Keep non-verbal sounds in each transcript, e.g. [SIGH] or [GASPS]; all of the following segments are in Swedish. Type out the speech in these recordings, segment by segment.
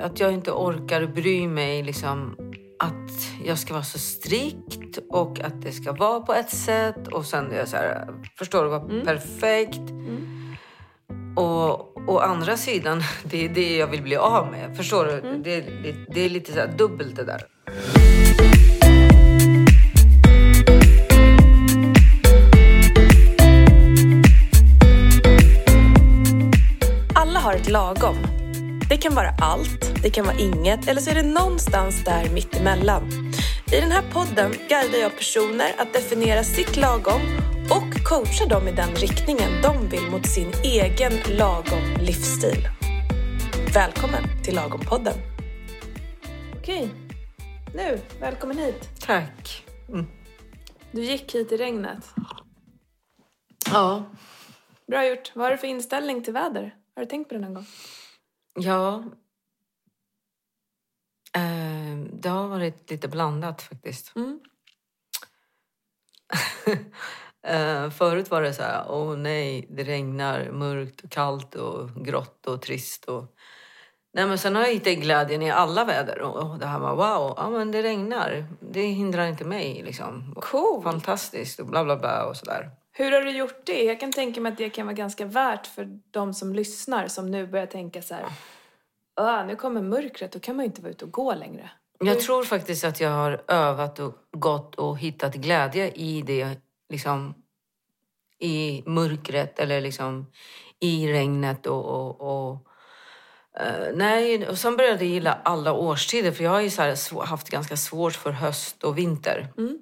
att jag inte orkar bry mig liksom att jag ska vara så strikt och att det ska vara på ett sätt och sen är jag så här, förstår du, vara Mm. perfekt. Och å andra sidan, [LAUGHS] det är det jag vill bli av med. Förstår du? Mm. Det, det, det är lite så här dubbelt det där. Alla har ett lagom. Det kan vara allt, det kan vara inget eller så är det någonstans där mittemellan. I den här podden guidar jag personer att definiera sitt lagom och coachar dem i den riktningen de vill mot sin egen lagom livsstil. Välkommen till Lagom-podden. Okej, nu, välkommen hit. Tack. Mm. Du gick hit i regnet. Ja. Bra gjort. Vad har du för inställning till väder? Har du tänkt på det någon gång? Ja. Eh, det har varit lite blandat faktiskt. Mm. [LAUGHS] Eh, förut var det så här, åh nej, det regnar mörkt och kallt och grått och trist. Och... Nej, men sen har jag hittat glädjen i alla väder. Och det här var wow, ja, men det regnar. Det hindrar inte mig. Liksom. Cool. Fantastiskt och bla bla bla och sådär. Hur har du gjort det? Jag kan tänka mig att det kan vara ganska värt för de som lyssnar som nu börjar tänka så här. "Ah, nu kommer mörkret, då kan man ju inte vara ute och gå längre. Jag tror faktiskt att jag har övat och gått och hittat glädje i det, liksom i mörkret eller liksom i regnet och... och, och eh, nej, och sen började jag gilla alla årstider för jag har ju haft ganska svårt för höst och vinter. Mm.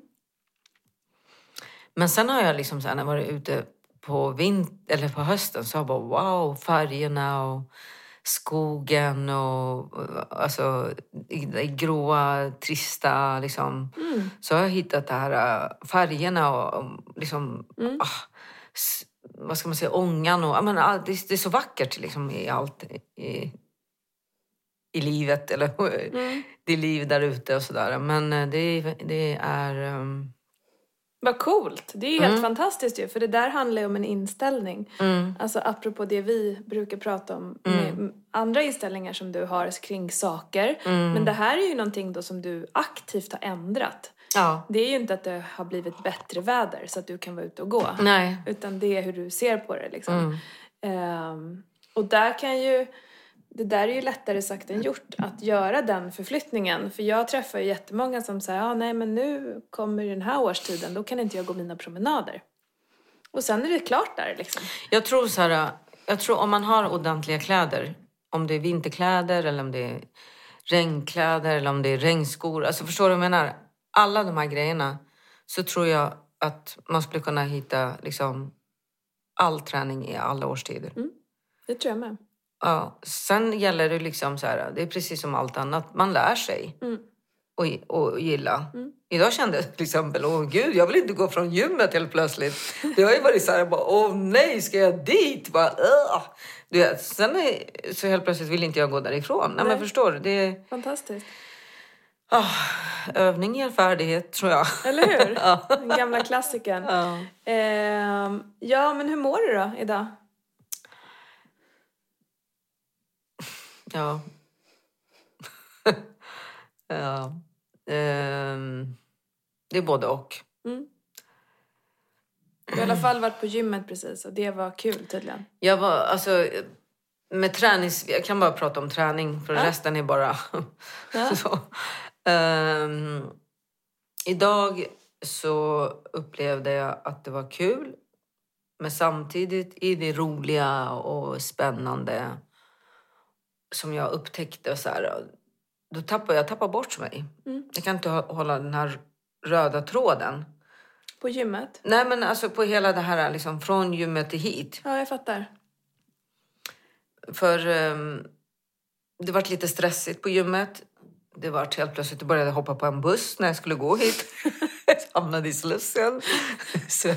Men sen har jag liksom så här, när jag varit ute på, vint- eller på hösten så har jag bara wow, färgerna och skogen och alltså i, gråa, trista liksom. Mm. Så har jag hittat det här äh, färgerna och liksom, Mm. ah, vad ska man säga, ångan och, menar, all- det, är- det är så vackert liksom i allt i, i livet eller [LAUGHS] Mm. det liv där ute och sådär. Men eh, det, det är... ehm, Vad coolt! Det är ju helt Mm. fantastiskt ju, för det där handlar ju om en inställning. mm, Alltså apropå det vi brukar prata om Mm. med andra inställningar som du har kring saker. mm. Men det här är ju någonting då som du aktivt har ändrat. Ja. Det är ju inte att det har blivit bättre väder så att du kan vara ute och gå. Nej. Utan det är hur du ser på det liksom. Ehm, och där kan ju, det där är ju lättare sagt än gjort att göra den förflyttningen. För jag träffar ju jättemånga som säger, ja nej men nu kommer den här årstiden, då kan inte jag gå mina promenader. Och sen är det klart där liksom. Jag tror så här, jag tror om man har ordentliga kläder, om det är vinterkläder eller om det är regnkläder eller om det är regnskor. Alltså förstår du vad jag menar? Alla de här grejerna så tror jag att man skulle kunna hitta liksom all träning i alla årstider. Det tror jag med. Ja, sen gäller det liksom så här, det är precis som allt annat, man lär sig Mm. och, och gilla. Mm. Idag kände jag till exempel, åh gud, jag vill inte gå från gymmet helt plötsligt. Det har ju varit så här, bara, åh nej, ska jag dit? Bara, du vet, sen är, så helt plötsligt vill inte jag gå därifrån. Nej, men Nej. förstår du? Det är Fantastiskt. ah, övning ger färdighet, tror jag. Eller hur? [LAUGHS] Ja. Den gamla klassikern. Ja. Ehm, ja, men hur mår du då idag? Ja. [LAUGHS] ja. Ehm, det är både och. Mm. Du har i alla fall varit på gymmet precis och det var kul tydligen. Jag var, alltså, med tränings... Jag kan bara prata om träning, för Ja. resten är bara... Ja. [LAUGHS] så. Ehm, idag så upplevde jag att det var kul. Men samtidigt i det roliga och spännande som jag upptäckte och så här, då tappade jag tappade bort mig. Mm. Jag kan inte hå- hålla den här röda tråden. På gymmet? Nej men alltså på hela det här liksom från gymmet till hit. Ja, jag fattar. För ehm, det var lite stressigt på gymmet. Det var helt plötsligt, jag började hoppa på en buss när jag skulle gå hit. [LAUGHS] Jag hamnade i Slussen. [LAUGHS] Så,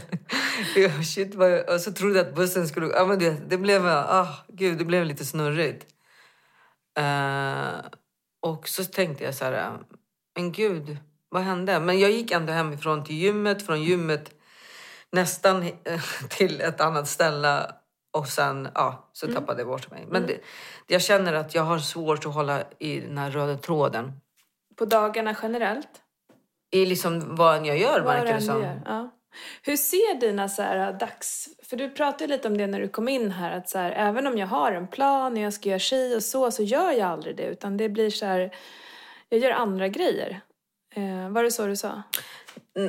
shit, och så trodde jag att bussen skulle... Ja, men det, det, blev, ah, gud, det blev lite snurrigt. Eh, och så tänkte jag så här, men gud, vad hände? Men jag gick ändå hemifrån till gymmet, från gymmet nästan eh, [LAUGHS] till ett annat ställe Och sen ja, så tappade jag bort mig. Men det, jag känner att jag har svårt att hålla i den här röda tråden. På dagarna generellt? I liksom vad jag gör, Vad du det som. gör, Ja. Hur ser dina så här, dags... För du pratade lite om det när du kom in här. Att så här, även om jag har en plan och jag ska göra si och så, så gör jag aldrig det. Utan det blir så här... Jag gör andra grejer. Eh, var det så du sa?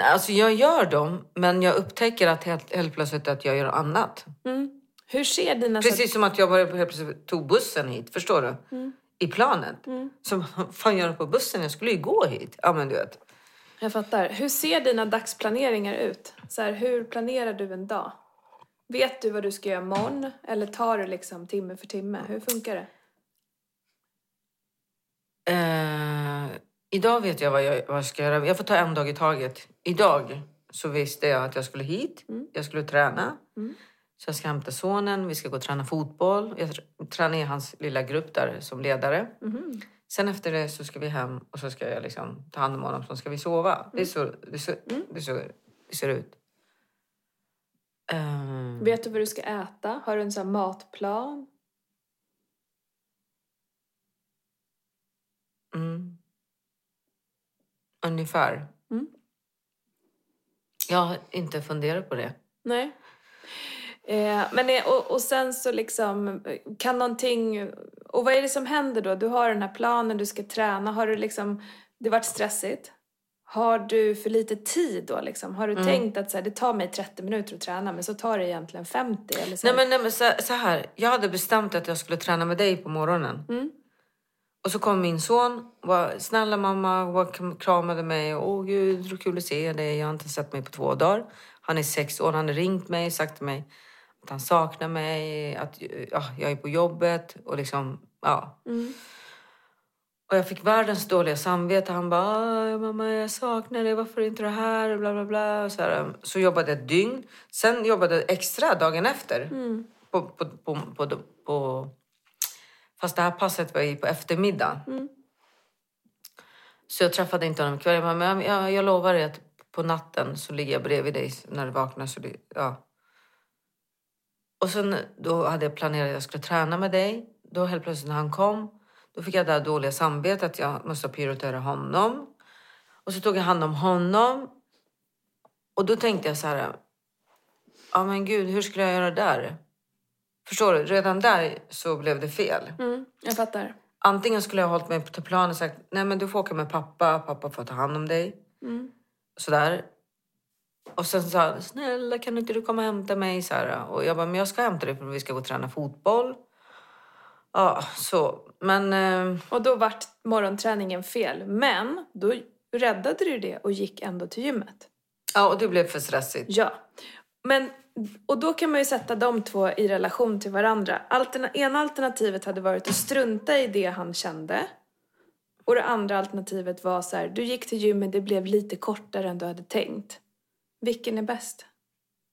Alltså jag gör dem, men jag upptäcker att helt, helt plötsligt att jag gör annat. Mm. Hur ser dina... Precis som att jag bara helt plötsligt tog bussen hit, förstår du? Mm. I planet. Så [LAUGHS] vad fan gör jag på bussen? Jag skulle ju gå hit. Ja men du vet. Jag fattar. Hur ser dina dagsplaneringar ut? Så här, hur planerar du en dag? Vet du vad du ska göra imorgon? Eller tar du liksom timme för timme? Hur funkar det? Eh, idag vet jag vad, jag vad jag ska göra. Jag får ta en dag i taget. Idag så visste jag att jag skulle hit. Jag skulle träna. Så jag ska hämta sonen. Vi ska gå och träna fotboll. Jag tr- tränar i hans lilla grupp där som ledare. Sen efter det så ska vi hem och så ska jag liksom ta hand om honom. Så ska vi sova. Det, är så, det, är så, det, är så det ser ut. Eh, Vet du vad du ska äta? Har du en sån matplan? Mm. Ungefär. Mm. Jag har inte funderat på det. Nej. Eh, men och, och sen så liksom, kan någonting... Och vad är det som händer då? Du har den här planen, du ska träna. Har du liksom... Det varit stressigt. Har du för lite tid då liksom? Har du tänkt att så här, det tar mig 30 minuter att träna men så tar det egentligen 50? Eller så Nej men, nej, men så, så här. Jag hade bestämt att jag skulle träna med dig på morgonen. Mm. Och så kom min son. Var, Snälla mamma. Var, kramade mig. Åh gud, så kul att se dig. Jag har inte sett mig på två dagar. Han är sex år. Han har ringt mig sagt till mig att han saknar mig. Att ja, jag är på jobbet. Och liksom, ja. Mm. Och jag fick världens dåliga samvete. Han bara, "Aj, mamma jag saknar dig, varför är inte du här? Bla, bla, bla. Så, här. så jobbade jag ett dygn. Sen jobbade jag extra dagen efter. Mm. På, på, på, på, på, fast det här passet var på eftermiddag. Mm. Så jag träffade inte honom ikväll. Jag, men jag, jag lovar dig att på natten så ligger jag bredvid dig när du vaknar. Så det, ja. Och sen då hade jag planerat att jag skulle träna med dig. Då helt plötsligt när han kom, då fick jag det här dåliga samvetet att jag måste prioritera honom. Och så tog jag hand om honom. Och då tänkte jag så här, ja men gud, hur skulle jag göra där? Förstår du? Redan där så blev det fel. Mm, jag fattar. Antingen skulle jag ha hållit mig på plan och sagt, nej men du får åka med pappa, pappa får ta hand om dig. Mm. Sådär. Och sen sa han, snälla kan inte du komma och hämta mig? Så här. Och jag bara, men jag ska hämta dig för vi ska gå och träna fotboll. Ja, så. Men eh, Och då vart morgonträningen fel. Men då räddade du det och gick ändå till gymmet. ja, och det blev för stressigt. Ja. Men, och då kan man ju sätta de två i relation till varandra. Alterna, ena alternativet hade varit att strunta i det han kände. Och det andra alternativet var så här, du gick till gymmet, det blev lite kortare än du hade tänkt. Vilken är bäst?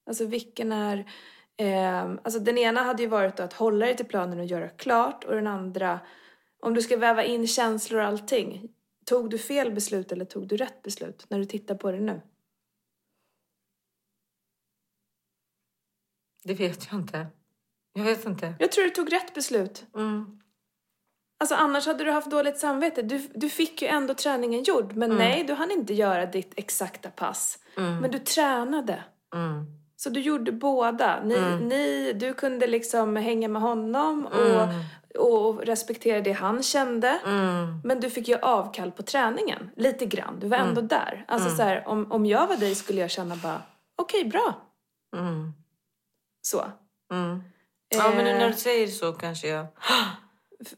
Alltså vilken är... Eh, alltså den ena hade ju varit att hålla dig till planen och göra klart. Och den andra, om du ska väva in känslor och allting. Tog du fel beslut eller tog du rätt beslut när du tittar på det nu? Det vet jag inte. Jag vet inte. Jag tror du tog rätt beslut. Mm. Alltså annars hade du haft dåligt samvete. Du, du fick ju ändå träningen gjord. Men nej, du hann inte göra ditt exakta pass. Men du tränade. Mm. Så du gjorde båda. Ni, ni, du kunde liksom hänga med honom och, och respektera det han kände. Mm. Men du fick ju avkall på träningen. Lite grann. Du var ändå där. Alltså så här, om, om jag var dig skulle jag känna bara, okej, bra. Mm. Så. Mm. Ja, men nu Eh. när du säger så kanske jag... [GASPS]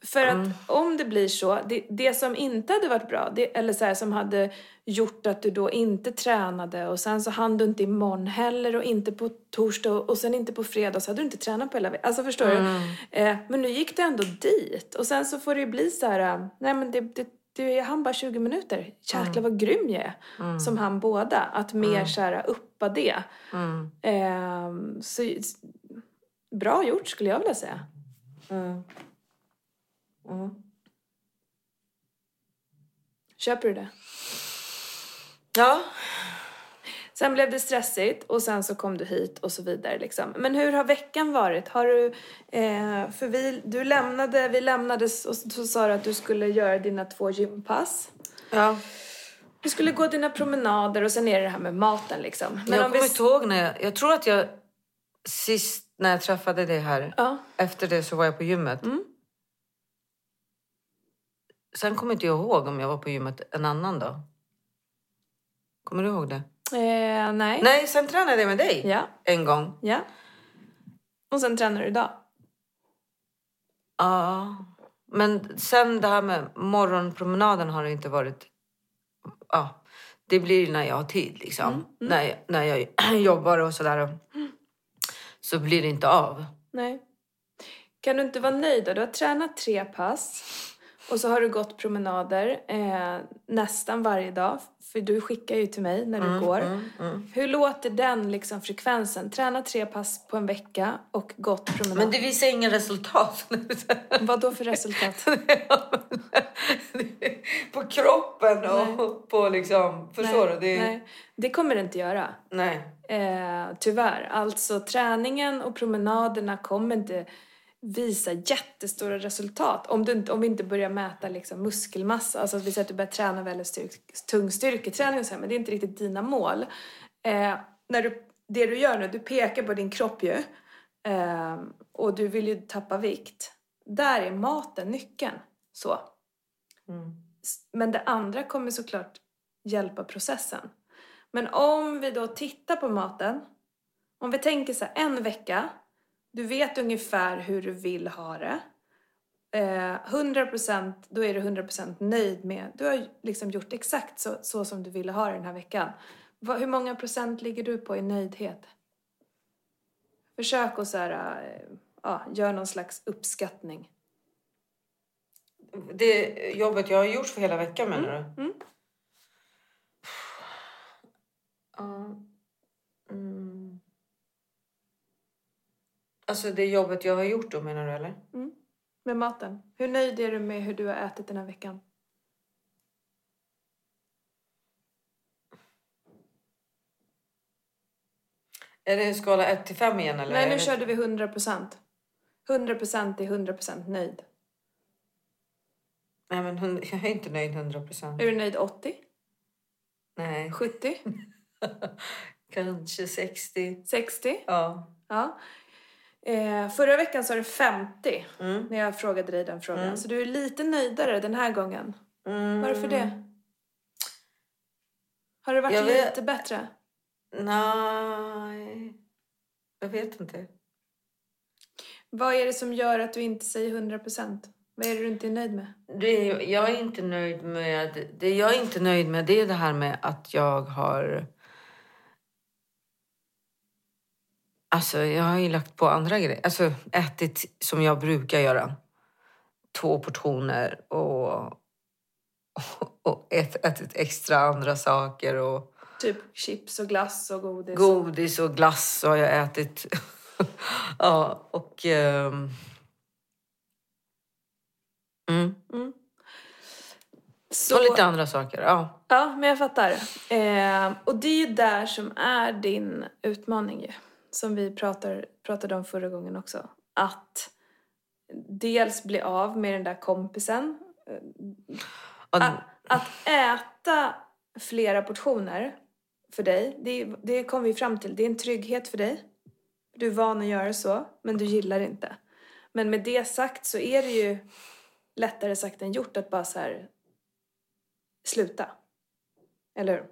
För att om det blir så, det, det som inte hade varit bra, det, eller så här, som hade gjort att du då inte tränade och sen så hann du inte imorgon heller och inte på torsdag och sen inte på fredag så hade du inte tränat på hela veckan. Alltså förstår du? Eh, men nu gick du ändå dit och sen så får det ju bli så här, eh, nej men det, det, det är han bara 20 minuter. Jäklar vad grym jag är. Som han båda. Att mer så här uppa det. Mm. Eh, så, bra gjort skulle jag vilja säga. Mm. Köper du det? Ja. Sen blev det stressigt och sen så kom du hit och så vidare liksom. Men hur har veckan varit? Har du, eh, för vi, du lämnade, vi lämnades och så sa du att du skulle göra dina två gympass. Ja. Du skulle gå dina promenader och sen är det det här med maten liksom. Men jag om vi- kommer inte ihåg när jag... Jag tror att jag sist när jag träffade dig här, Ja. efter det så var jag på gymmet. Mm. Sen kommer inte jag ihåg om jag var på gymmet en annan dag. Kommer du ihåg det? Eh, nej. Nej, sen tränade jag med dig Ja, en gång. ja. Och sen tränar du idag. Ja. Men sen det här med morgonpromenaden har det inte varit... Ja, det blir när jag har tid liksom. När, jag, när jag [CLEARS THROAT] jobbar och sådär. Så blir det inte av. Nej. Kan du inte vara nöjd då? Du har tränat tre pass och så har du gått promenader eh, nästan varje dag. För du skickar ju till mig när du går. mm. Hur låter den liksom frekvensen? Träna tre pass på en vecka och gått promenad. Men det visar ingen resultat. [LAUGHS] Vad då för resultat? [LAUGHS] på kroppen och på liksom... Förstår nej, du? Det, nej, det kommer det inte göra. nej. Eh, tyvärr. Alltså träningen och promenaderna kommer inte visa jättestora resultat om, du om vi inte börjar mäta liksom muskelmassa. Alltså att vi säger att du börjar träna väldigt styrk, tung styrketräning och så här, men det är inte riktigt dina mål. Eh, när du, det du gör nu, du pekar på din kropp ju eh, och du vill ju tappa vikt. Där är maten nyckeln. Så. Mm. Men det andra kommer såklart hjälpa processen. Men om vi då tittar på maten. Om vi tänker så här, en vecka. Du vet ungefär hur du vill ha det. Eh, 100% då är du 100% nöjd med. Du har liksom gjort exakt så, så som du ville ha det den här veckan. Vad, hur många procent ligger du på i nöjdhet? Försök att så här, eh, ja, göra någon slags uppskattning. Det jobbet jag har gjort för hela veckan menar du? mm. Alltså det jobbet jag har gjort då menar du eller? Med maten. Hur nöjd är du med hur du har ätit den här veckan? Är det skala 1 till 5 igen eller? Nej, nu körde vi 100 procent. 100 procent är 100 procent nöjd. Nej men jag är inte nöjd 100 procent. Är du nöjd 80? Nej, 70? [LAUGHS] kanske 60. 60? Ja. Ja. Eh, förra veckan sa du 50 Mm. när jag frågade dig den frågan. Så du är lite nöjdare den här gången. Mm. Varför det? Har det varit Jag vet- lite bättre? Nej, jag vet inte. Vad är det som gör att du inte säger 100 procent? Vad är det du inte är nöjd med? Det, jag är inte nöjd med... Det jag är inte nöjd med det är det här med att jag har... Alltså, jag har ju lagt på andra grejer. Alltså, ätit som jag brukar göra. Två portioner och, [LAUGHS] och ät, ätit extra andra saker. Och Typ chips och glass och godis. godis och glass har jag ätit. [LAUGHS] ja, och... ehm, mm. Mm. Och Så, lite andra saker. Ja. Ja, men jag fattar. Eh, och det är ju där som är din utmaning ju. Som vi pratar, pratade om förra gången också. Att dels bli av med den där kompisen. Och, Att, att äta flera portioner för dig, det, det kom vi fram till. Det är en trygghet för dig. Du är van att göra så, men du gillar inte. Men med det sagt så är det ju lättare sagt än gjort att bara så här sluta. Eller hur?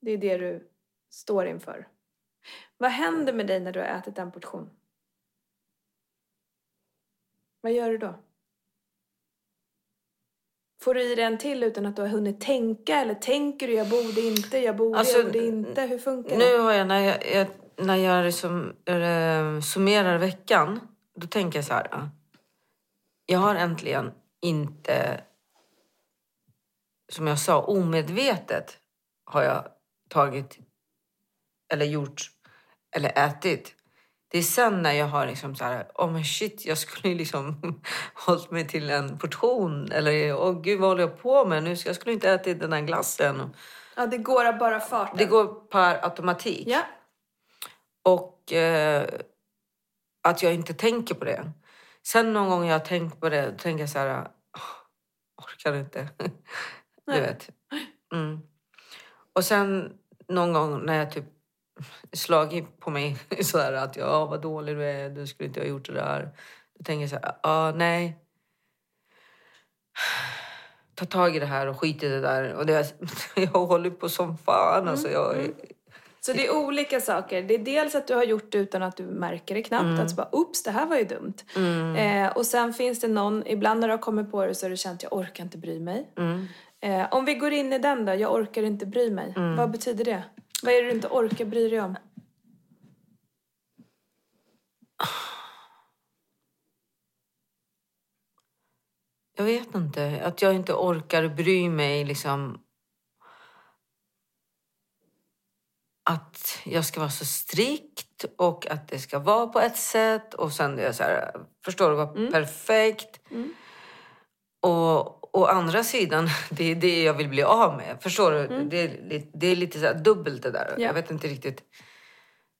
Det är det du står inför. Vad händer med dig när du har ätit en portion? Vad gör du då? Får du i dig en till utan att du har hunnit tänka? Eller tänker du jag borde inte, jag borde, Alltså, jag borde inte? Hur funkar det? nu har jag, när jag, jag, när jag liksom, eh, summerar veckan, då tänker jag så här. ja. Jag har äntligen inte, som jag sa, omedvetet har jag tagit eller gjort eller ätit. Det är sen när jag har liksom så här, oh men shit, jag skulle ju liksom [LAUGHS] hållit mig till en portion. Eller, åh gud vad håller jag på med nu? Jag skulle inte äta den här glassen. Ja, det går av bara farten. Det går per automatik. Ja. Och eh, att jag inte tänker på det. Sen någon gång jag har tänkt på det, då tänker jag så här, "Åh, orkar inte. [LAUGHS] du vet. Mm. Och sen någon gång när jag typ slagit på mig [LAUGHS] så här att ja, vad dålig du är, du skulle inte ha gjort det där. Då tänker jag så här, ja, nej. [SIGHS] Ta tag i det här och skit i det där. Och det, [LAUGHS] jag håller på som fan. Alltså, jag, är- Så det är olika saker. Det är dels att du har gjort det utan att du märker det knappt. Att så bara, oops, det här var ju dumt. Eh, och sen finns det någon, ibland när du har kommit på det så har du känt, jag orkar inte bry mig. Eh, om vi går in i den då, jag orkar inte bry mig. Vad betyder det? Vad är det du inte orkar bry dig om? Jag vet inte. Att jag inte orkar bry mig liksom... Att jag ska vara så strikt och att det ska vara på ett sätt. Och sen är jag så här, förstår du, vara perfekt. Och å andra sidan, [LAUGHS] det är det jag vill bli av med. Förstår du? Det, är, det är lite så dubbelt det där. Ja. Jag vet inte riktigt.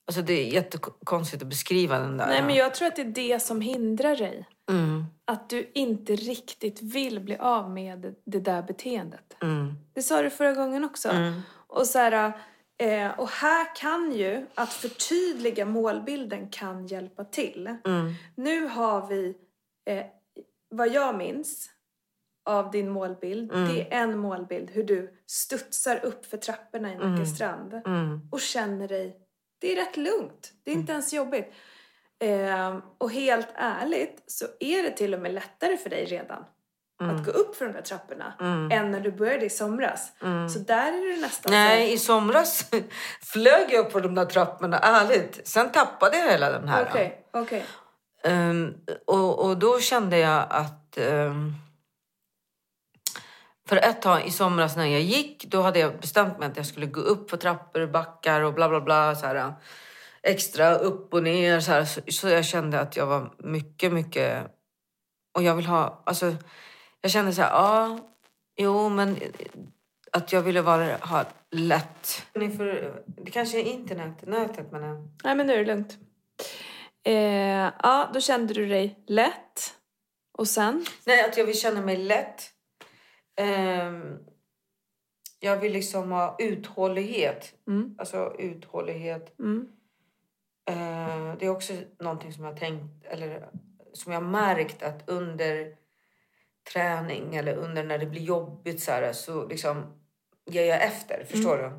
Alltså det är jättekonstigt att beskriva den där. Nej, men jag tror att det är det som hindrar dig. Mm, Att du inte riktigt vill bli av med det, där beteendet. mm, Det sa du förra gången också. Och, så här, eh, och här kan ju att förtydliga målbilden kan hjälpa till. mm, Nu har vi, eh, vad jag minns av din målbild, det är en målbild hur du studsar upp för trapporna i Nackastrand mm, och känner dig, det är rätt lugnt, det är inte ens jobbigt. Eh, och helt ärligt så är det till och med lättare för dig redan att gå upp för de där trapporna än när du började i somras. Så där är det nästan Nej, i somras [LAUGHS] flög jag upp på de där trapporna, ärligt. Sen tappade jag hela den här. Okej, okej. Ehm, och, och då kände jag att... ehm, för ett tag i somras när jag gick, då hade jag bestämt mig att jag skulle gå upp för trappor, backar och bla bla bla. Så här, extra upp och ner. Så, här, så, så jag kände att jag var mycket, mycket... Och jag vill ha... Alltså, jag kände så här, ja, jo, men att jag ville vara, ha lätt. Ni får, det kanske är internet, nätet menar Nej, men nu är det lugnt. Eh, ja, då kände du dig lätt. Och sen? Nej, att jag vill känna mig lätt. Ehm, jag vill liksom ha uthållighet. Mm. Alltså uthållighet. Mm. Eh, det är också någonting som jag tänkt, eller som jag märkt att under träning eller under när det blir jobbigt så, här, så liksom ger jag efter. Förstår du?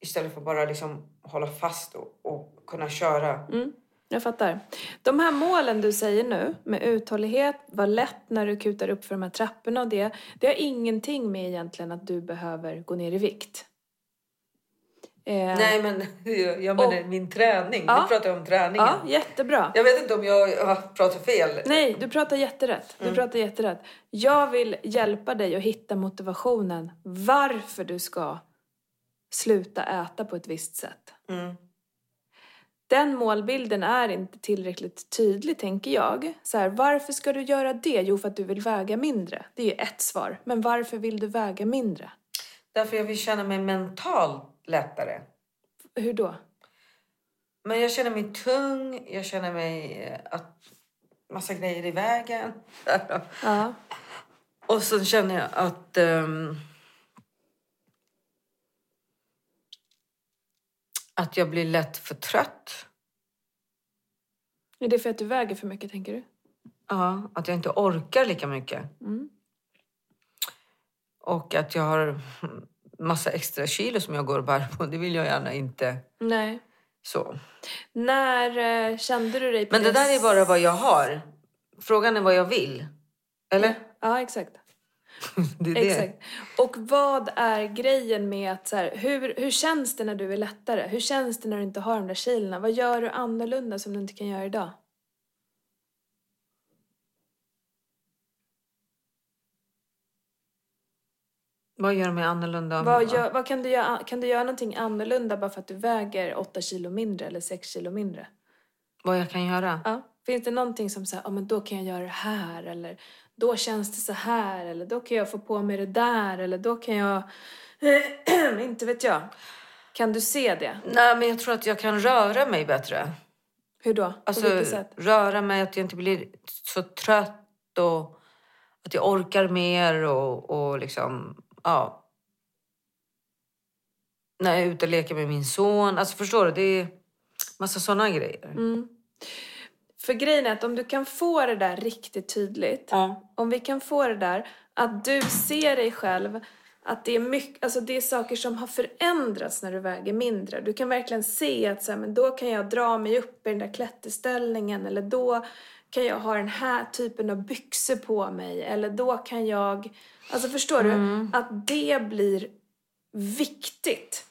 Istället för bara liksom hålla fast och, och kunna köra. Mm. Jag fattar. De här målen du säger nu med uthållighet, var lätt när du kutar upp för de här trapporna och det, det har ingenting med egentligen att du behöver gå ner i vikt. Eh, Nej, men [LAUGHS] jag menar min träning. Ja. Nu pratar jag om träningen. Ja, jättebra. Jag vet inte om jag har pratat fel. Nej, du pratar jätterätt. Du pratar jätterätt. Jag vill hjälpa dig att hitta motivationen varför du ska sluta äta på ett visst sätt. Mm. Den målbilden är inte tillräckligt tydlig, tänker jag. Så här, varför ska du göra det? Jo, för att du vill väga mindre. Det är ju ett svar. Men varför vill du väga mindre? Därför jag vill känna mig mentalt lättare. Hur då? Men jag känner mig tung, jag känner mig eh, att massa grejer i vägen. Ja. [LAUGHS] Och så känner jag att... ehm, att jag blir lätt för trött. Är det för att du väger för mycket, tänker du? Ja, att jag inte orkar lika mycket. Mm. Och att jag har massa extra kilo som jag går och bär på. Det vill jag gärna inte. Nej. Så. När eh, kände du dig Men det där är bara vad jag har. Frågan är vad jag vill. Eller? Ja, exakt. Det det. Exakt. Och vad är grejen med att så här, hur, hur känns det när du är lättare? Hur känns det när du inte har de där kilorna? Vad gör du annorlunda som du inte kan göra idag? Vad gör mig annorlunda? Vad, gör, vad kan, du göra, kan du göra någonting annorlunda bara för att du väger 8 kilo mindre eller 6 kilo mindre? Vad jag kan göra? Ja. Finns det någonting som säger, ja men då kan jag göra det här eller då känns det så här eller då kan jag få på mig det där eller då kan jag, [CLEARS THROAT] inte vet jag. Kan du se det? Nej, men jag tror att jag kan röra mig bättre. Hur då? På Alltså vilket sätt? röra mig, att jag inte blir så trött och att jag orkar mer och, och liksom, ja. När jag är ute och leker med min son. Alltså förstår du? Det är massa sådana grejer. Mm. För grejen är att om du kan få det där riktigt tydligt, Ja. om vi kan få det där att du ser dig själv, att det är, mycket, alltså det är saker som har förändrats när du väger mindre. Du kan verkligen se att så här, men då kan jag dra mig upp i den där klätterställningen eller då kan jag ha den här typen av byxor på mig eller då kan jag... Alltså förstår du? Att det blir viktigt.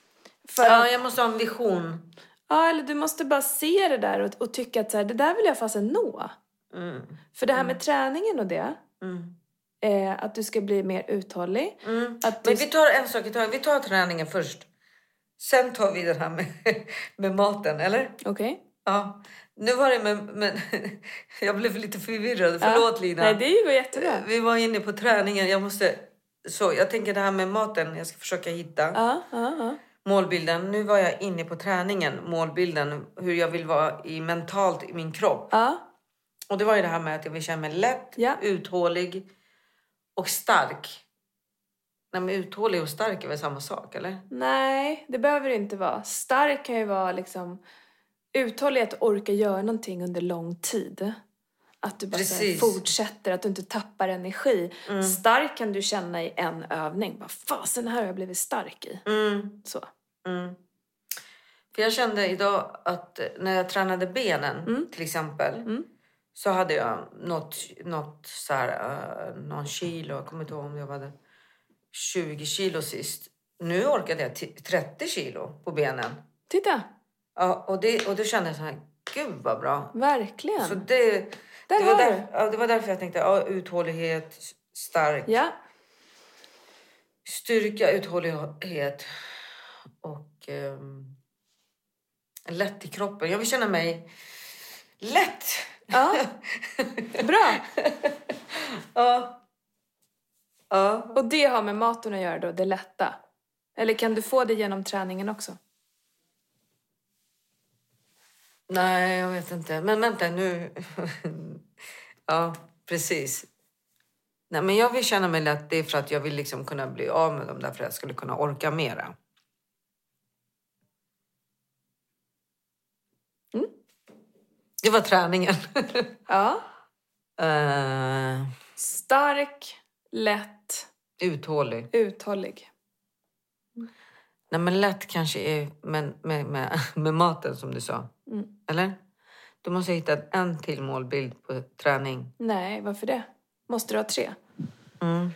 För ja, jag måste ha en vision. Ja, eller du måste bara se det där och, och tycka att så här, det där vill jag fasen nå. Mm. För det här med träningen och det, Mm. eh, att du ska bli mer uthållig. Mm. Att du, Men vi tar en sak i taget. Vi tar träningen först. Sen tar vi det här med, [LAUGHS] med maten, eller? Okej. Ja. Nu var det med... med [LAUGHS] jag blev lite förvirrad. Förlåt, Lina. Nej, det går jättebra. Vi var inne på träningen. Jag måste... Så, jag tänker det här med maten. Jag ska försöka hitta Ja, ja, ja. Målbilden. Nu var jag inne på träningen. Målbilden. Hur jag vill vara i mentalt i min kropp. Ja, Och det var ju det här med att jag vill känna mig lätt, Ja. uthållig och stark. Nej, men uthållig och stark är väl samma sak, eller? nej, det behöver det inte vara. Stark kan ju vara liksom uthållig att orka göra någonting under lång tid. Att du bara här, fortsätter, att du inte tappar energi. Stark kan du känna i en övning. Bara, fasen, här har jag blivit stark i. Mm. Så. Mm. För jag kände idag att när jag tränade benen till exempel Mm. så hade jag något, något så här, eh, någon kilo, jag kommer inte ihåg om jag hade 20 kilo sist. Nu orkade jag t- 30 kilo på benen. Titta, Ja, och, det, och då kände jag så här, gud vad bra. verkligen. Så det, det, var där, ja, det var därför jag tänkte ja, uthållighet, stark, Ja, styrka, uthållighet och ehm, lätt i kroppen. Jag vill känna mig lätt. ja. [LAUGHS] Bra. Ja. Ja. Och det har med maten att göra då, det lätta? Eller kan du få det genom träningen också? Nej, jag vet inte. Men vänta nu. [LAUGHS] ja, precis. Nej, men jag vill känna mig lätt. Det är för att jag vill liksom kunna bli av med dem där för att jag skulle kunna orka mera. Det var träningen. Ja. uh, [LAUGHS] Stark, lätt, uthållig. uthållig. Nej, men lätt kanske är med, med, med, [LAUGHS] med maten som du sa. Mm. Eller? Du måste hitta en till målbild på träning. Nej, varför det? Måste du ha tre? Mm.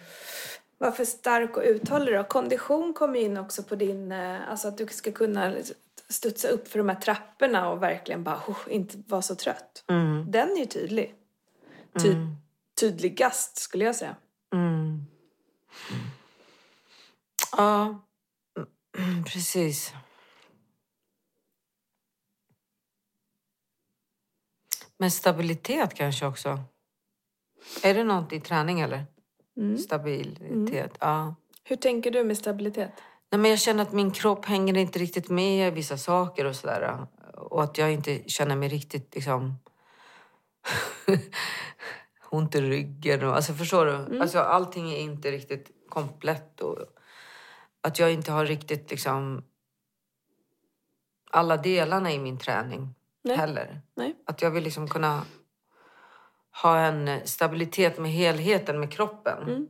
Varför stark och uthållig då? Kondition kommer ju in också på din... eh, Alltså att du ska kunna studsa upp för de här trapporna och verkligen bara oh, inte vara så trött. Mm. Den är ju tydlig. Ty, Tydligast skulle jag säga. Mm. Ja, Mm, precis. Men stabilitet kanske också. Är det något i träning eller? Mm. Stabilitet, ja. Hur tänker du med stabilitet? Nej, men jag känner att min kropp hänger inte riktigt med i vissa saker och sådär. Och att jag inte känner mig riktigt liksom... [LAUGHS] ont i ryggen. Och, alltså förstår du? Alltså, allting är inte riktigt komplett. Och att jag inte har riktigt liksom alla delarna i min träning Nej. heller. Nej. Att jag vill liksom kunna ha en stabilitet med helheten med kroppen.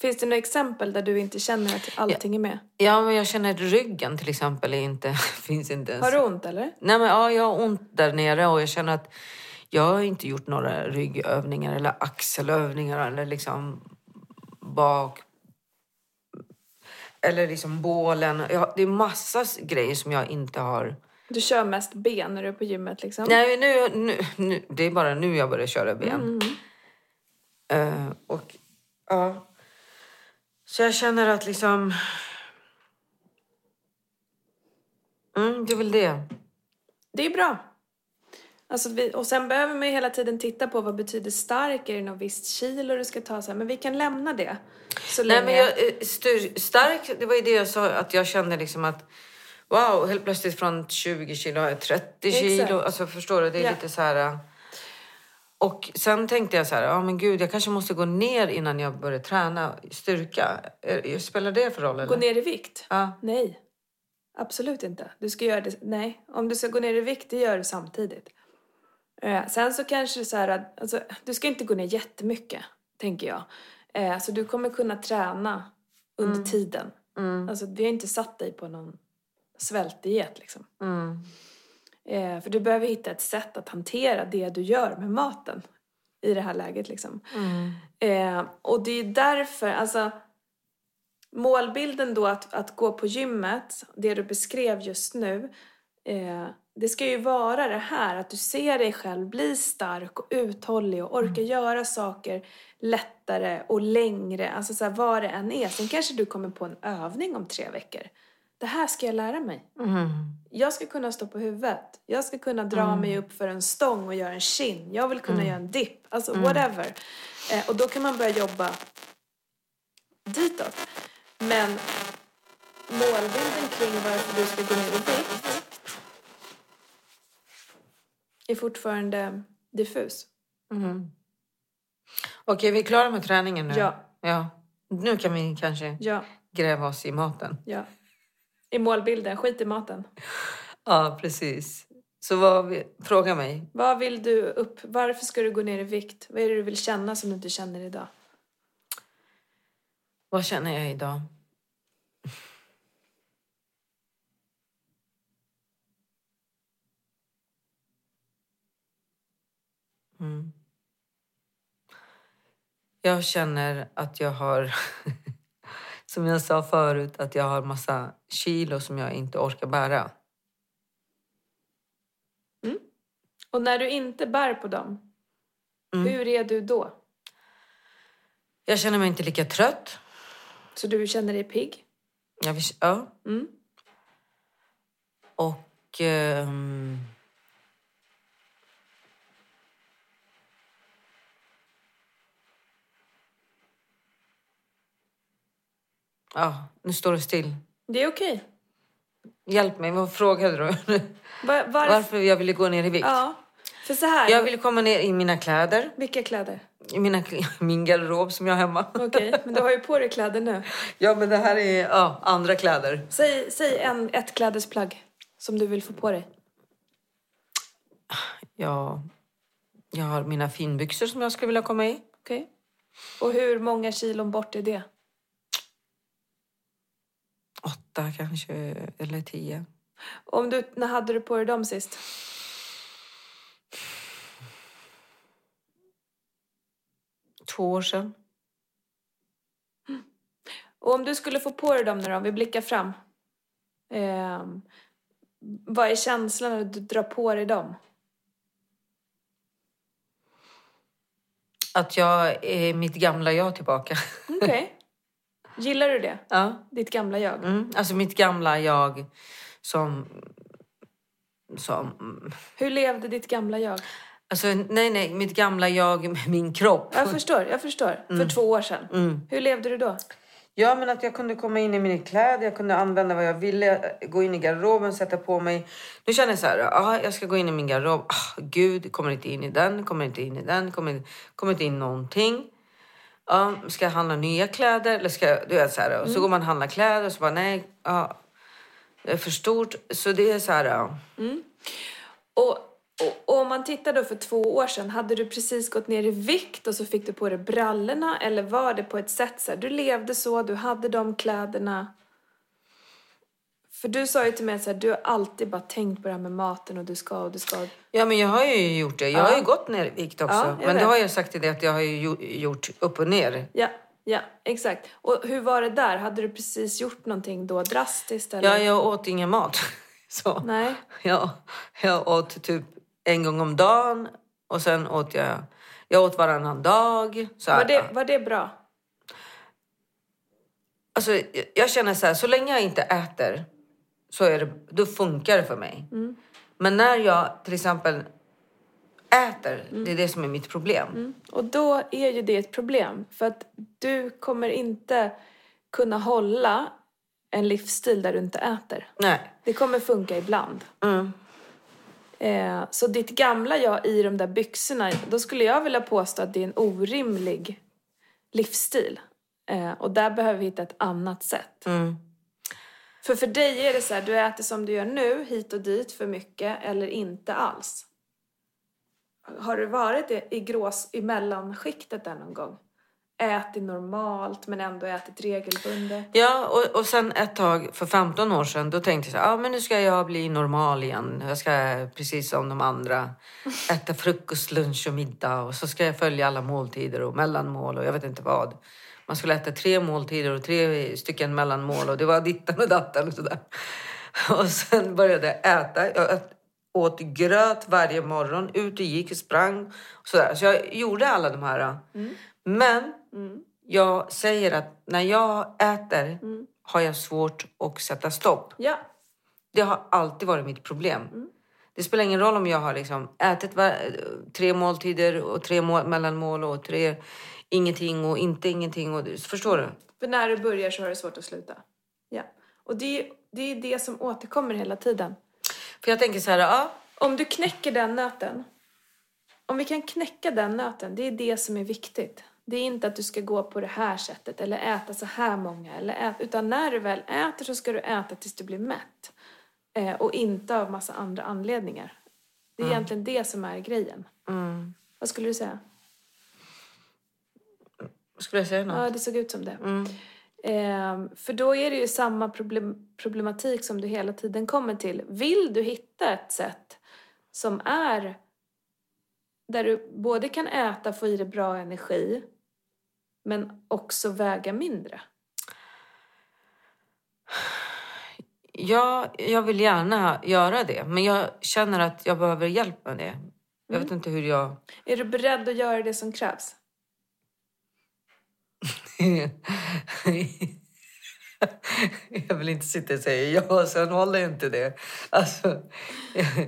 Finns det några exempel där du inte känner att allting är med? Ja, men jag känner att ryggen till exempel är inte, [LAUGHS] finns inte ens. Har du ont eller? Nej, men ja, jag har ont där nere och jag känner att jag har inte gjort några ryggövningar eller axelövningar eller liksom bak eller liksom bålen. Jag, det är massa grejer som jag inte har. Du kör mest ben när du är på gymmet liksom? Nej, nu, nu, nu, det är bara nu jag börjar köra ben. Mm. Eh, och ja. Så jag känner att liksom... Mm, det är väl det. Det är bra. Alltså vi, och sen behöver man ju hela tiden titta på vad betyder stark, är det något visst kilo du ska ta? Så här. Men vi kan lämna det. Så Nej, länge. men jag, eh, styr, stark, det var ju det jag sa, att jag kände liksom att wow, helt plötsligt från 20 kilo har jag 30 kilo. Exakt. Alltså förstår du, det är Ja. lite så här... Och sen tänkte jag så här, ja men gud, jag kanske måste gå ner innan jag börjar träna styrka. Spelar det för roll eller? Gå ner i vikt? Ja. Nej, absolut inte. Du ska göra det, nej. Om du ska gå ner i vikt, det gör du samtidigt. Eh, sen så kanske det är så här att, alltså, du ska inte gå ner jättemycket, tänker jag. Eh, så du kommer kunna träna under tiden. Mm. Alltså, vi har inte satt dig på någon svältdiet liksom. Mm. Eh, för du behöver hitta ett sätt att hantera det du gör med maten i det här läget liksom. Mm. Eh, och det är därför, alltså målbilden då att, att gå på gymmet, det du beskrev just nu, eh, det ska ju vara det här att du ser dig själv bli stark och uthållig och orka göra saker lättare och längre, alltså så här, vad det än är. Sen kanske du kommer på en övning om tre veckor. Det här ska jag lära mig. Mm. Jag ska kunna stå på huvudet. Jag ska kunna dra mig upp för en stång och göra en chin. Jag vill kunna göra en dipp. Alltså whatever. Eh, och då kan man börja jobba ditåt. Men målbilden kring varför du ska gå ner i vikt är fortfarande diffus. Mm. Okej, vi är klara med träningen nu? Ja. ja. Nu kan vi kanske Ja, gräva oss i maten. ja. I målbilden, skit i maten. Ja, precis. Så vad, vi- fråga mig. Vad vill du upp? Varför ska du gå ner i vikt? Vad är det du vill känna som du inte känner idag? Vad känner jag idag? Mm. Jag känner att jag har, [LAUGHS] som jag sa förut, att jag har massa kilo som jag inte orkar bära. Och när du inte bär på dem, Mm. hur är du då? Jag känner mig inte lika trött. Så du känner dig pigg? Jag vill, ja. Mm. Och... ehm, ja, nu står det still. Det är okej. Hjälp mig, vad frågade du? Var, varför? Varför jag ville gå ner i vikt? Ja, för så här. Jag ville komma ner i mina kläder, Vilka kläder? i mina, [LAUGHS] min garderob som jag har hemma. Okej, men du har ju på dig kläder nu. [LAUGHS] Ja, men det här är ja, andra kläder. Säg, säg en, ett klädesplagg som du vill få på dig. Ja, jag har mina finbyxor som jag skulle vilja komma i. Okej? Och hur många kilon bort är det? Åtta kanske, eller tio. Om du, när hade du på dig dem sist? Två år sedan. Och om du skulle få på dig dem nu då, om vi blickar fram. Ehm, vad är känslan när du drar på dig dem? Att jag är mitt gamla jag tillbaka. Okej. Gillar du det? Ja. Ditt gamla jag? Mm. Alltså mitt gamla jag som... som Hur levde ditt gamla jag? alltså nej, nej, mitt gamla jag med min kropp. Jag förstår, jag förstår. För två år sedan. Mm. Hur levde du då? Ja, men att jag kunde komma in i mina kläder, jag kunde använda vad jag ville, gå in i garderoben, sätta på mig. Nu känner jag så här, ah, jag ska gå in i min garderob. Ah, Gud, kommer inte in i den, kommer inte in i den, kommer, kommer inte in någonting. Ja, ska jag handla nya kläder? Eller ska jag, du vet, så här, och så går man och handlar kläder och så bara nej, ja, det är för stort. Så det är så här, ja. Och, och, och om man tittar då för två år sedan, hade du precis gått ner i vikt och så fick du på dig brallorna? Eller var det på ett sätt så här, du levde så, du hade de kläderna? För du sa ju till mig att du har alltid bara tänkt på det här med maten och du ska och du ska. Ja, men jag har ju gjort det. Jag Ja. har ju gått ner i vikt också. Ja, men vet. då har jag sagt till dig att jag har ju gjo- gjort upp och ner. Ja, ja, exakt. Och hur var det där? Hade du precis gjort någonting då drastiskt? Eller? Ja, jag åt ingen mat. [LAUGHS] Så. Nej. Ja, jag åt typ en gång om dagen och sen åt jag... Jag åt varannan dag. Så. Var det, var det bra? Alltså, jag känner så här, så länge jag inte äter så är det, då funkar det för mig. Men när jag till exempel äter. Det är det som är mitt problem. Mm. Och då är ju det ett problem. För att du kommer inte kunna hålla en livsstil där du inte äter. Nej. Det kommer funka ibland. Mm. Eh, så ditt gamla jag i de där byxorna, då skulle jag vilja påstå att det är en orimlig livsstil. Eh, och där behöver vi hitta ett annat sätt. För för dig är det så här, du äter som du gör nu, hit och dit för mycket eller inte alls. Har du varit i, i, grås, i mellanskiktet där någon gång? Ätit normalt men ändå ätit regelbundet? Ja, och, och sen ett tag för 15 år sedan då tänkte jag här, ah, men nu ska jag bli normal igen. Jag ska precis som de andra [LAUGHS] äta frukost, lunch och middag och så ska jag följa alla måltider och mellanmål och jag vet inte vad. Man skulle äta tre måltider och tre stycken mellanmål och det var dittan och datten och sådär. Och sen började jag äta. Jag åt gröt varje morgon, ut och gick och sprang. Och sådär. Så jag gjorde alla de här. Mm. Men Mm. jag säger att när jag äter Mm. har jag svårt att sätta stopp. Ja. Det har alltid varit mitt problem. Mm. Det spelar ingen roll om jag har liksom ätit tre måltider och tre må- mellanmål och tre ingenting och inte ingenting. Och, förstår du? För när du börjar så har det svårt att sluta. Ja. Och det, är- det är det som återkommer hela tiden. För jag tänker så här, ja, Om du knäcker den nöten. Om vi kan knäcka den nöten, det är det som är viktigt. Det är inte att du ska gå på det här sättet eller äta så här många. Eller äta, utan när du väl äter så ska du äta tills du blir mätt. Eh, och inte av massa andra anledningar. Det är egentligen det som är grejen. mm. Vad skulle du säga? Skulle jag säga något? Ja, det såg ut som det. Mm. Ehm, för då är det ju samma problem, problematik som du hela tiden kommer till. Vill du hitta ett sätt som är där du både kan äta, få i dig bra energi men också väga mindre? Ja, jag vill gärna göra det. Men jag känner att jag behöver hjälp med det. Jag vet inte hur jag... Är du beredd att göra det som krävs? [LAUGHS] jag vill inte sitta och säga ja, sen håller jag inte det. Alltså, [LAUGHS]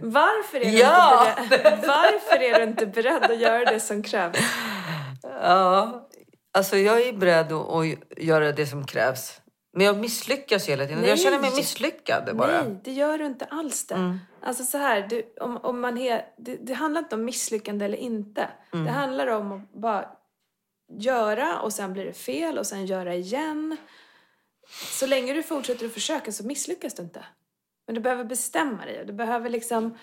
Varför är, du Ja! inte beredd, varför är du inte beredd att göra det som krävs? ja, alltså jag är beredd att, att göra det som krävs. Men jag misslyckas hela tiden. Jag Nej. känner mig misslyckad bara. Nej, det gör du inte alls det. Mm. Alltså så här, du, om, om man är, det, det handlar inte om misslyckande eller inte. Mm. Det handlar om att bara göra och sen blir det fel och sen göra igen. Så länge du fortsätter att försöka så misslyckas du inte. Men du behöver bestämma dig och du behöver liksom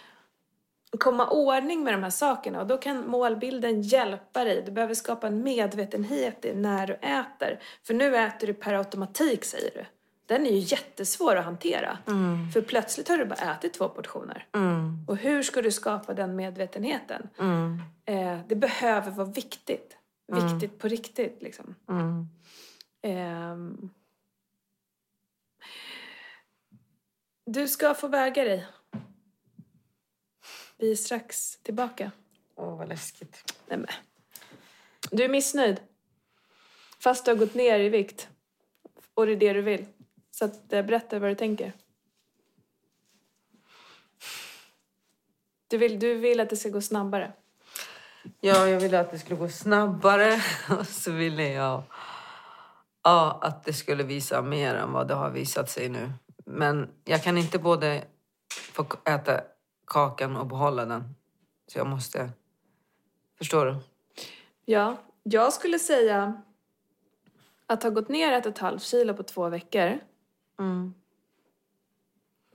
komma ordning med de här sakerna och då kan målbilden hjälpa dig. Du behöver skapa en medvetenhet i när du äter. För nu äter du per automatik säger du. Den är ju jättesvår att hantera. För plötsligt har du bara ätit två portioner. Mm, Och hur ska du skapa den medvetenheten? mm, Eh, det behöver vara viktigt. Viktigt på riktigt liksom. mm. Ehm. Du ska få väga dig. Vi är strax tillbaka. Åh, vad läskigt. Nej, men. Du är missnöjd. Fast du har gått ner i vikt. Och det är det du vill. Så att, eh, berätta vad du tänker. Du vill, du vill att det ska gå snabbare. Ja, jag ville att det skulle gå snabbare [LAUGHS] och så ville jag ja, att det skulle visa mer än vad det har visat sig nu. Men jag kan inte både få äta kakan och behålla den. Så jag måste... Förstår du? Ja, jag skulle säga att ha gått ner ett och ett halvt kilo på två veckor Mm.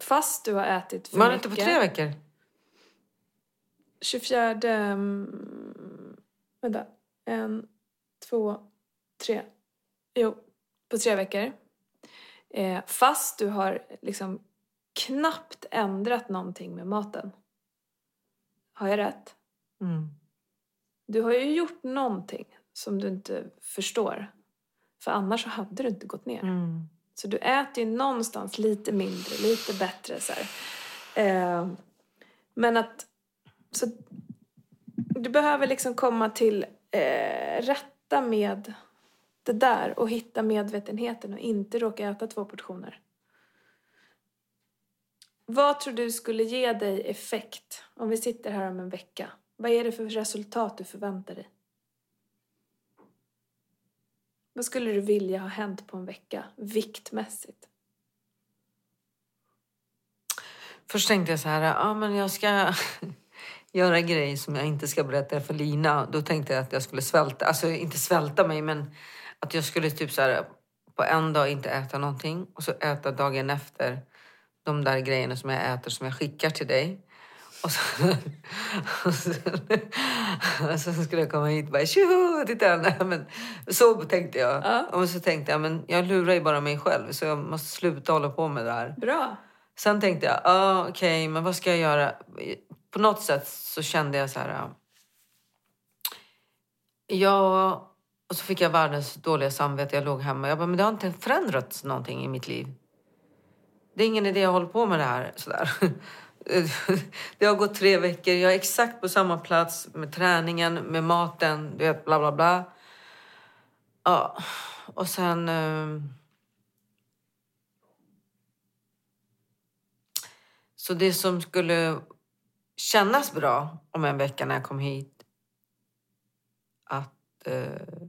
fast du har ätit för det mycket. inte på tre veckor? 24... Um, vänta. En, två, tre. Jo, på tre veckor. Eh, fast du har liksom knappt ändrat någonting med maten. Har jag rätt? Mm. Du har ju gjort någonting som du inte förstår. För annars så hade du inte gått ner. Mm. Så du äter ju någonstans lite mindre, lite bättre så. Eh, men att... Så, du behöver liksom komma till eh, rätta med det där och hitta medvetenheten och inte råka äta två portioner. Vad tror du skulle ge dig effekt om vi sitter här om en vecka Vad är det för resultat du förväntar dig? Vad skulle du vilja ha hänt på en vecka, viktmässigt? Först tänkte jag så här, ja men jag ska göra grejer som jag inte ska berätta för Lina. Då tänkte jag att jag skulle svälta, alltså inte svälta mig men att jag skulle typ så här på en dag inte äta någonting och så äta dagen efter de där grejerna som jag äter som jag skickar till dig. Och så, och sen, och sen skulle jag komma hit och bara tjoho, titta. Nej, men, så tänkte jag. Ja. Och så tänkte jag, men jag lurar ju bara mig själv så jag måste sluta hålla på med det här. Bra. Sen tänkte jag, ah, okej, men vad ska jag göra? På något sätt så kände jag så här... Jag, Ja, och så fick jag världens dåliga samvete. Jag låg hemma. Jag bara, men det har inte förändrats någonting i mitt liv. Det är ingen idé att håller på med det här sådär. [LAUGHS] Det har gått tre veckor. Jag är exakt på samma plats med träningen, med maten, du vet, bla bla bla. Ja, och sen... Eh, så det som skulle kännas bra om en vecka när jag kom hit att eh,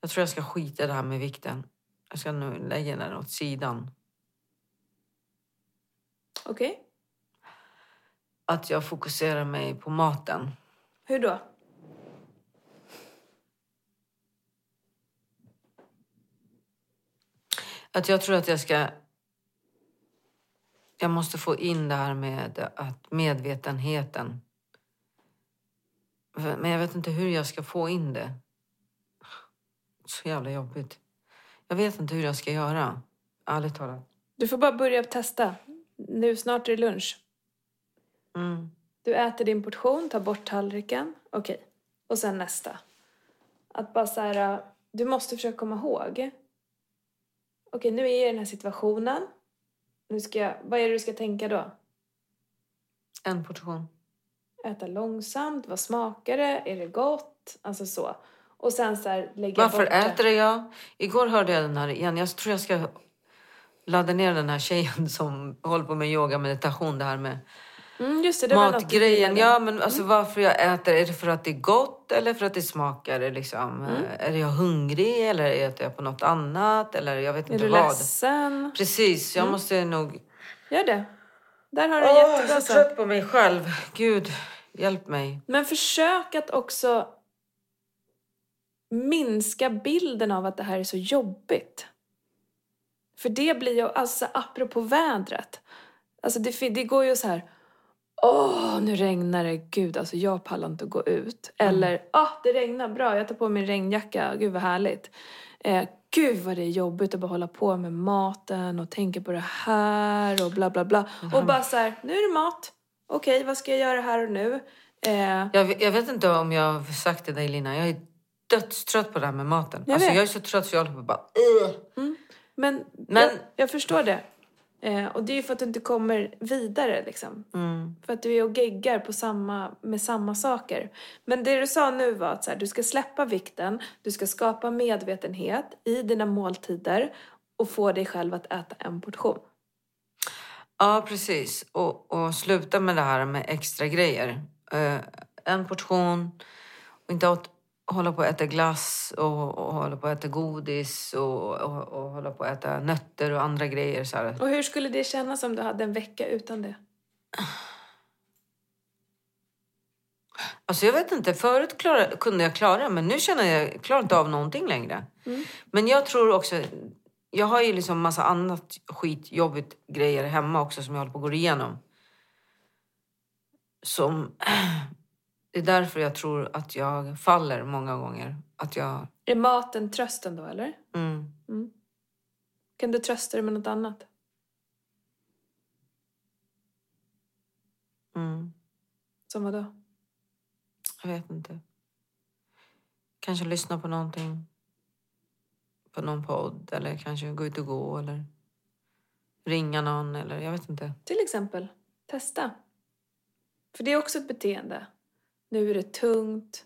jag tror jag ska skita det här med vikten. Jag ska nu lägga den åt sidan. Okej. Att jag fokuserar mig på maten. Hur då? Att jag tror att jag ska... Jag måste få in det här med att medvetenheten. Men jag vet inte hur jag ska få in det. Så jävla jobbigt. Jag vet inte hur jag ska göra. Ärligt talat. Du får bara börja testa. Nu snart är det lunch. Mm. Du äter din portion, tar bort tallriken. Okej. Och sen nästa. Att bara så här, äh, du måste försöka komma ihåg. Okej, nu är jag i den här situationen. Nu ska jag, vad är det du ska tänka då? En portion. Äta långsamt, vad smakar det? Är det gott? Alltså så. Och sen så här, lägga Varför bort det. äter jag? Igår hörde jag den här igen. Jag tror jag ska ladda ner den här tjejen [LAUGHS] som håller på med yoga meditation. Det här med Mm, just det, det du matgrejen. Ja, men alltså varför jag äter. Är det för att det är gott eller för att det smakar? Liksom? Mm. Är jag hungrig eller äter jag på något annat? Eller jag vet Är inte du vad. ledsen? Precis, jag måste nog... Gör det. Där har du Åh, en jag jättebra är så trött på mig själv. Gud, hjälp mig. Men försök att också minska bilden av att det här är så jobbigt. För det blir ju, alltså apropå vädret. Alltså det, det går ju så här. Åh, nu regnar det. Gud, alltså jag pallar inte att gå ut. Eller, ah, det regnar. Bra, jag tar på mig regnjacka. Gud vad härligt. Eh, gud vad det är jobbigt att bara hålla på med maten och tänka på det här och bla bla bla. Och bara så här, nu är det mat. Okej, vad ska jag göra här och nu? Eh, Jag, jag vet inte om jag har sagt till dig, Lina. Jag är dödstrött på det här med maten. Jag alltså, jag är så trött så jag håller på bara... Ugh. Men, Men- Jag, jag förstår det. Eh, och det är ju för att du inte kommer vidare liksom. Mm. För att du är och geggar på samma, med samma saker. Men det du sa nu var att så här, du ska släppa vikten, du ska skapa medvetenhet i dina måltider och få dig själv att äta en portion. Ja, precis. Och, och sluta med det här med extra grejer. Eh, en portion och inte åt, hålla på att äta glass och, och hålla på att äta godis och, och, och hålla på att äta nötter och andra grejer. Så här. Och hur skulle det kännas om du hade en vecka utan det? Alltså jag vet inte, förut klara, kunde jag klara men nu känner jag, klarar inte av någonting längre. Men jag tror också, jag har ju liksom massa annat skitjobbigt grejer hemma också som jag håller på att gå igenom. Som, [CLEARS THROAT] det är därför jag tror att jag faller många gånger. Att jag, Är maten trösten då eller? mm, Kan du trösta dig med något annat? mm, Som vad då? jag vet inte. Kanske lyssna på någonting. På någon podd eller kanske gå ut och gå eller ringa någon eller jag vet inte. Till exempel, testa. För det är också ett beteende. Nu är det tungt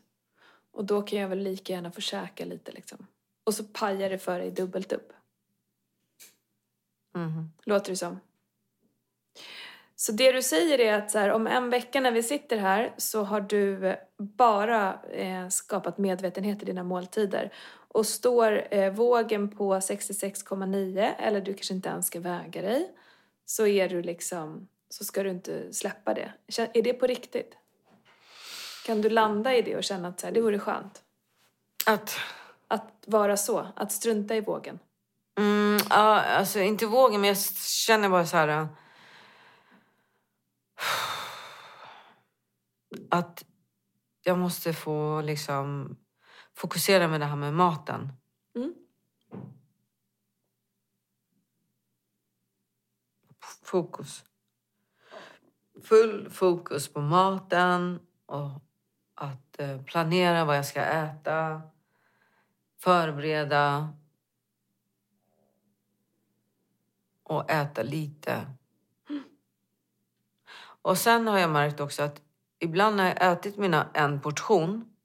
och då kan jag väl lika gärna få käka lite liksom. Och så pajar det för dig dubbelt upp. Mhm. Låter det som. Så det du säger är att här, om en vecka när vi sitter här så har du bara eh, skapat medvetenhet i dina måltider. Och står eh, vågen på 66,9 eller du kanske inte ens ska väga dig så är du liksom, så ska du inte släppa det. Är det på riktigt? Kan du landa i det och känna att så här, det vore skönt? Att... Att vara så, att strunta i vågen. Mm, ja, alltså inte vågen, men jag känner bara så här... äh, Att jag måste få liksom fokusera med det här med maten. Mm. Fokus. Full fokus på maten och att eh, planera vad jag ska äta. Förbereda. Och äta lite. Och sen har jag märkt också att ibland när jag ätit mina en portion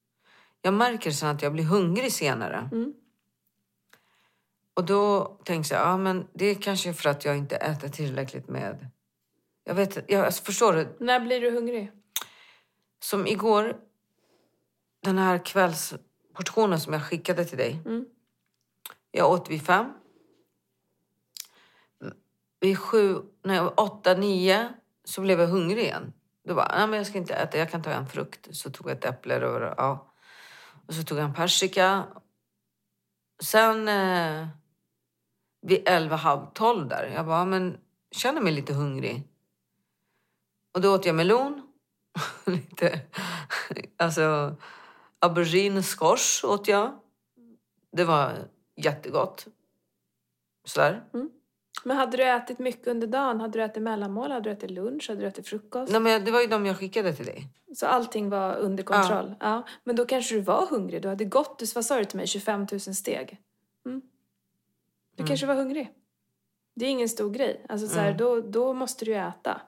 jag märker sen att jag blir hungrig senare. Mm. Och då tänker jag, ja men det är kanske för att jag inte äter tillräckligt med... Jag vet jag alltså, förstår du? När blir du hungrig? Som igår, den här kvällsportionen som jag skickade till dig. Mm. Jag åt vid fem. Vid sju, nej, åtta, nio så blev jag hungrig igen. Då bara, nej men jag ska inte äta, jag kan ta en frukt. Så tog jag ett äpple och, ja. och så tog jag en persika. Sen eh, vid elva, halv tolv där, jag bara, men känner mig lite hungrig. Och då åt jag melon. [LAUGHS] lite, alltså aubergine squash åt jag. Det var jättegott. Sådär. Men hade du ätit mycket under dagen? Hade du ätit mellanmål? Hade du ätit lunch? Hade du ätit frukost? Nej, men det var ju de jag skickade till dig. Så allting var under kontroll? Ja. Men då kanske du var hungrig? Du hade gått, du, vad sa du till mig, 25 000 steg? Mm. Du kanske var hungrig? Det är ingen stor grej. Alltså så här, då, då måste du ju äta.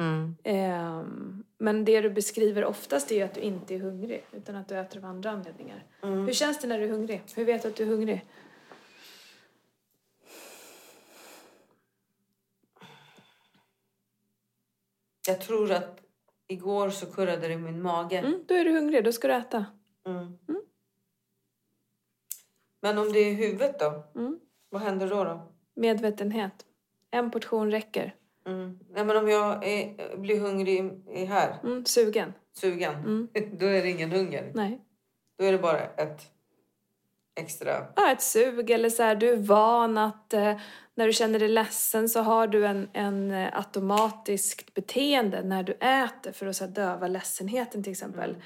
Mm. Ehm, men det du beskriver oftast är ju att du inte är hungrig utan att du äter av andra anledningar. Hur känns det när du är hungrig? Hur vet du att du är hungrig? Jag tror att igår så kurrade det i min mage. Mm, då är du hungrig, då ska du äta. Mm. Men om det är huvudet då? Mm. Vad händer då? då? Medvetenhet. En portion räcker. Mm. Nej, men om jag är, blir hungrig i här, Mm, sugen. sugen, [LAUGHS] då är det ingen hunger. Nej. Då är det bara ett extra... Ja, ett sug eller så här, du är van att eh, när du känner dig ledsen så har du en, en eh, automatiskt beteende när du äter för att så här, döva ledsenheten till exempel.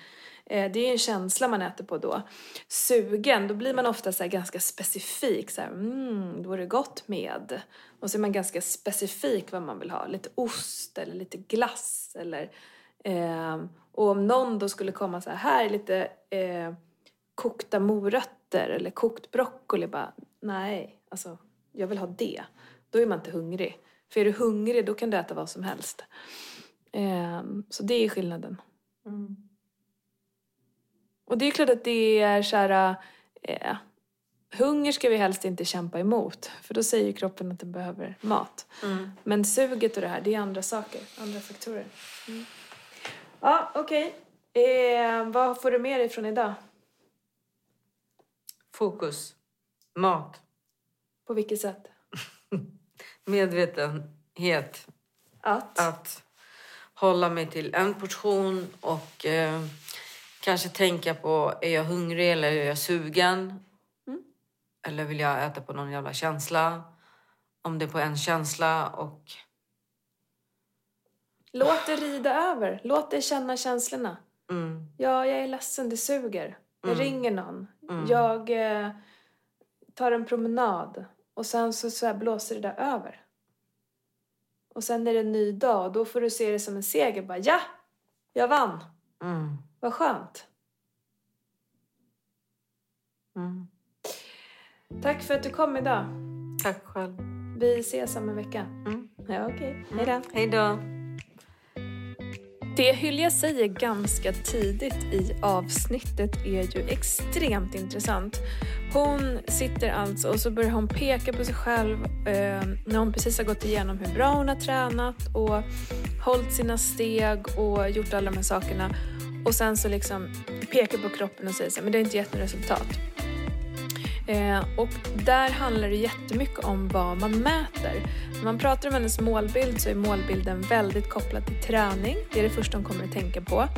Eh, det är en känsla man äter på då. Sugen, då blir man ofta så här ganska specifik. Så här, mm, då är det gott med. Och så är man ganska specifik vad man vill ha. Lite ost eller lite glass eller... ehm, och om någon då skulle komma så här, här är lite eh, kokta morötter eller kokt broccoli. Bara, nej, alltså jag vill ha det. Då är man inte hungrig. För är du hungrig då kan du äta vad som helst. Ehm, så det är skillnaden. Mm. Och det är klart att det är så här... Hunger ska vi helst inte kämpa emot. För då säger kroppen att den behöver mat. Mm. Men suget och det här, det är andra saker. Andra faktorer. Mm. Ja, okej. Eh, vad får du med dig från idag? Fokus. Mat. På vilket sätt? [LAUGHS] Medvetenhet. Att? Att hålla mig till en portion och eh, kanske tänka på är jag hungrig eller är jag sugen? Eller vill jag äta på någon jävla känsla? Om det är på en känsla och... Låt det rida över. Låt det känna känslorna. Mm, Ja, jag är ledsen, det suger. Jag Mm. ringer någon. Mm. Jag eh, tar en promenad. Och sen så, så blåser det där över. Och sen är det en ny dag och då får du se det som en seger. Bara, ja, jag vann. mm, Vad skönt. mm. Tack för att du kom idag. Tack själv. Vi ses om en vecka. Mm. Ja, okej. Hej då. Hej då. Det Hylja säger ganska tidigt i avsnittet är ju extremt intressant. Hon sitter alltså och så börjar hon peka på sig själv eh, när hon precis har gått igenom hur bra hon har tränat och hållit sina steg och gjort alla de här sakerna. Och sen så liksom pekar på kroppen och säger så här, men det har inte gett något resultat. Eh, och där handlar det jättemycket om vad man mäter. När man pratar om hennes målbild så är målbilden väldigt kopplad till träning. Det är det första hon kommer att tänka på.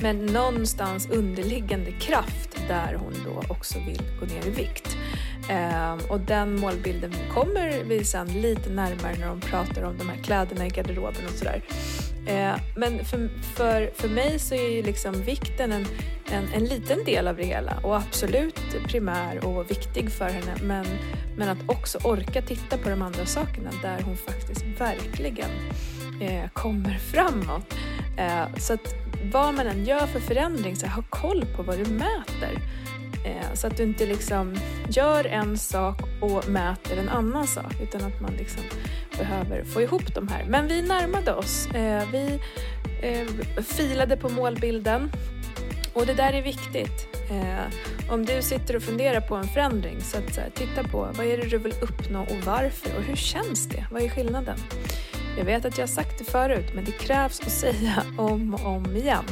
Men någonstans underliggande kraft där hon då också vill gå ner i vikt. Eh, och den målbilden kommer vi sen lite närmare när de pratar om de här kläderna i garderoben och sådär. Eh, men för, för, för mig så är ju liksom vikten en, en, en, liten del av det hela och absolut primär och viktig för henne men, men att också orka titta på de andra sakerna där hon faktiskt verkligen eh, kommer framåt. Eh, så att vad man än gör för förändring, så ha koll på vad du mäter. Eh, så att du inte liksom gör en sak och mäter en annan sak utan att man liksom behöver få ihop de här. Men vi närmade oss. Eh, vi eh, filade på målbilden och det där är viktigt. Eh, om du sitter och funderar på en förändring, så att så här, titta på vad är det du vill uppnå och varför och hur känns det? Vad är skillnaden? Jag vet att jag har sagt det förut, men det krävs att säga [LAUGHS] om och om igen.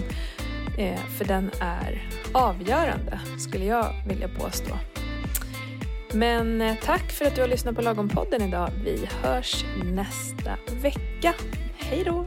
Eh, för den är avgörande, skulle jag vilja påstå. Men eh, tack för att du har lyssnat på Lagom-podden idag. Vi hörs nästa vecka. Hej då!